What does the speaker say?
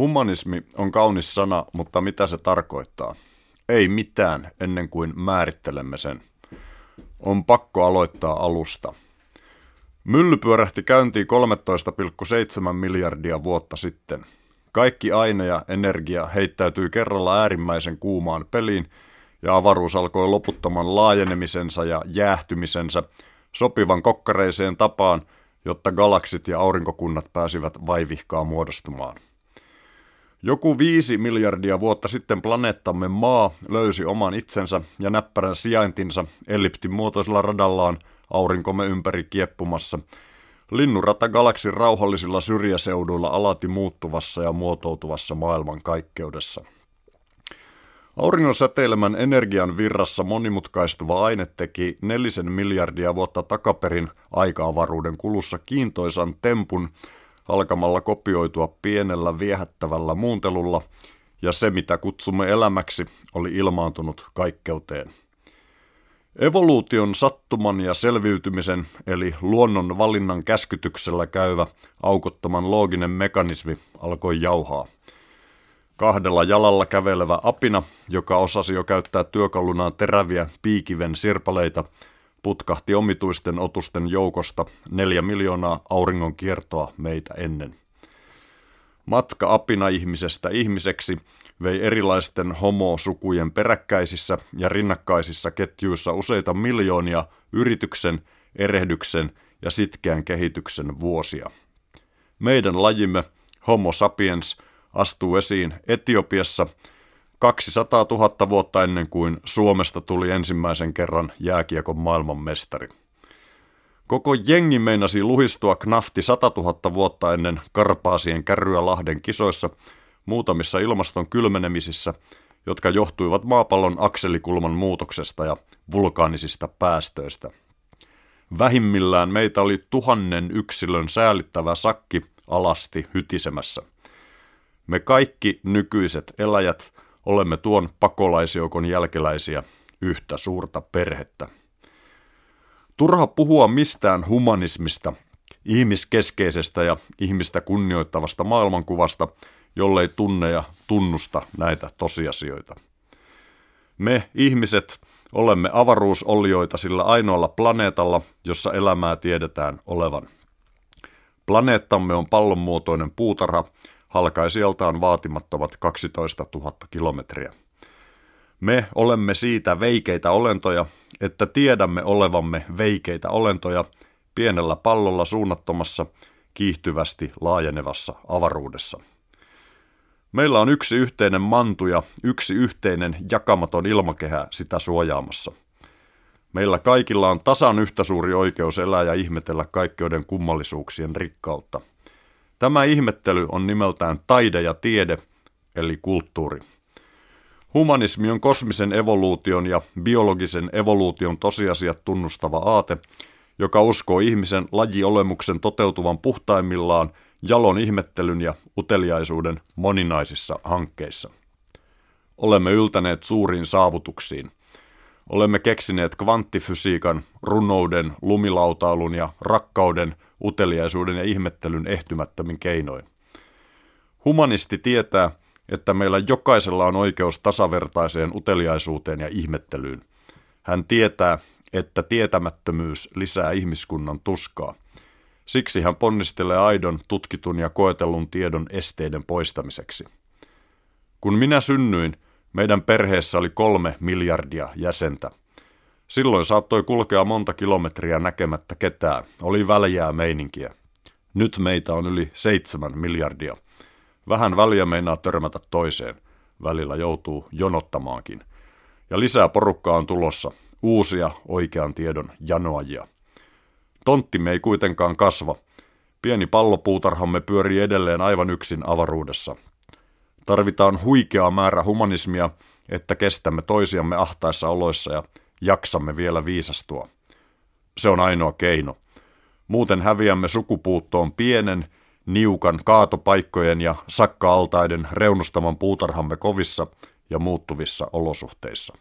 Humanismi on kaunis sana, mutta mitä se tarkoittaa? Ei mitään ennen kuin määrittelemme sen. On pakko aloittaa alusta. Mylly pyörähti käyntiin 13,7 miljardia vuotta sitten. Kaikki aine ja energia heittäytyi kerralla äärimmäisen kuumaan peliin, ja avaruus alkoi loputtamaan laajenemisensa ja jäähtymisensä sopivan kokkareiseen tapaan, jotta galaksit ja aurinkokunnat pääsivät vaivihkaa muodostumaan. Joku viisi miljardia vuotta sitten planeettamme Maa löysi oman itsensä ja näppärän sijaintinsa elliptin muotoisella radallaan aurinkomme ympäri kieppumassa. Linnurata galaksin rauhallisilla syrjäseuduilla alati muuttuvassa ja muotoutuvassa maailman kaikkeudessa. Auringon säteilemän energian virrassa monimutkaistuva aine teki nelisen miljardia vuotta takaperin aika-avaruuden kulussa kiintoisan tempun – alkamalla kopioitua pienellä viehättävällä muuntelulla, ja se mitä kutsumme elämäksi oli ilmaantunut kaikkeuteen. Evoluution sattuman ja selviytymisen, eli luonnon valinnan käskytyksellä käyvä aukottoman looginen mekanismi alkoi jauhaa. Kahdella jalalla kävelevä apina, joka osasi jo käyttää työkalunaan teräviä piikiven sirpaleita – putkahti omituisten otusten joukosta neljä miljoonaa auringon kiertoa meitä ennen. Matka apina ihmisestä ihmiseksi vei erilaisten homo-sukujen peräkkäisissä ja rinnakkaisissa ketjuissa useita miljoonia yrityksen, erehdyksen ja sitkeän kehityksen vuosia. Meidän lajimme Homo sapiens astuu esiin Etiopiassa – 200 000 vuotta ennen kuin Suomesta tuli ensimmäisen kerran jääkiekon maailmanmestari. Koko jengi meinasi luhistua knafti 100 000 vuotta ennen Karpaasien kärryä Lahden kisoissa muutamissa ilmaston kylmenemisissä, jotka johtuivat maapallon akselikulman muutoksesta ja vulkaanisista päästöistä. Vähimmillään meitä oli tuhannen yksilön säällittävä sakki alasti hytisemässä. Me kaikki nykyiset eläjät – Olemme tuon pakolaisjoukon jälkeläisiä yhtä suurta perhettä. Turha puhua mistään humanismista, ihmiskeskeisestä ja ihmistä kunnioittavasta maailmankuvasta, jollei tunne ja tunnusta näitä tosiasioita. Me ihmiset olemme avaruusolioita sillä ainoalla planeetalla, jossa elämää tiedetään olevan. Planeettamme on pallonmuotoinen puutarha, halkaisijaltaan vaatimattomat 12 000 kilometriä. Me olemme siitä veikeitä olentoja, että tiedämme olevamme veikeitä olentoja pienellä pallolla suunnattomassa, kiihtyvästi laajenevassa avaruudessa. Meillä on yksi yhteinen mantu ja yksi yhteinen jakamaton ilmakehä sitä suojaamassa. Meillä kaikilla on tasan yhtä suuri oikeus elää ja ihmetellä kaikkeuden kummallisuuksien rikkautta – Tämä ihmettely on nimeltään taide ja tiede, eli kulttuuri. Humanismi on kosmisen evoluution ja biologisen evoluution tosiasiat tunnustava aate, joka uskoo ihmisen lajiolemuksen toteutuvan puhtaimmillaan jalon ihmettelyn ja uteliaisuuden moninaisissa hankkeissa. Olemme yltäneet suuriin saavutuksiin. Olemme keksineet kvanttifysiikan, runouden, lumilautailun ja rakkauden – uteliaisuuden ja ihmettelyn ehtymättömin keinoin. Humanisti tietää, että meillä jokaisella on oikeus tasavertaiseen uteliaisuuteen ja ihmettelyyn. Hän tietää, että tietämättömyys lisää ihmiskunnan tuskaa. Siksi hän ponnistelee aidon, tutkitun ja koetellun tiedon esteiden poistamiseksi. Kun minä synnyin, meidän perheessä oli kolme miljardia jäsentä. Silloin saattoi kulkea monta kilometriä näkemättä ketään. Oli väljää meininkiä. Nyt meitä on yli seitsemän miljardia. Vähän väliä meinaa törmätä toiseen. Välillä joutuu jonottamaankin. Ja lisää porukkaa on tulossa. Uusia oikean tiedon janoajia. Tonttimme ei kuitenkaan kasva. Pieni pallopuutarhamme pyörii edelleen aivan yksin avaruudessa. Tarvitaan huikea määrä humanismia, että kestämme toisiamme ahtaissa oloissa ja jaksamme vielä viisastua. Se on ainoa keino. Muuten häviämme sukupuuttoon pienen, niukan kaatopaikkojen ja sakka-altaiden reunustaman puutarhamme kovissa ja muuttuvissa olosuhteissa.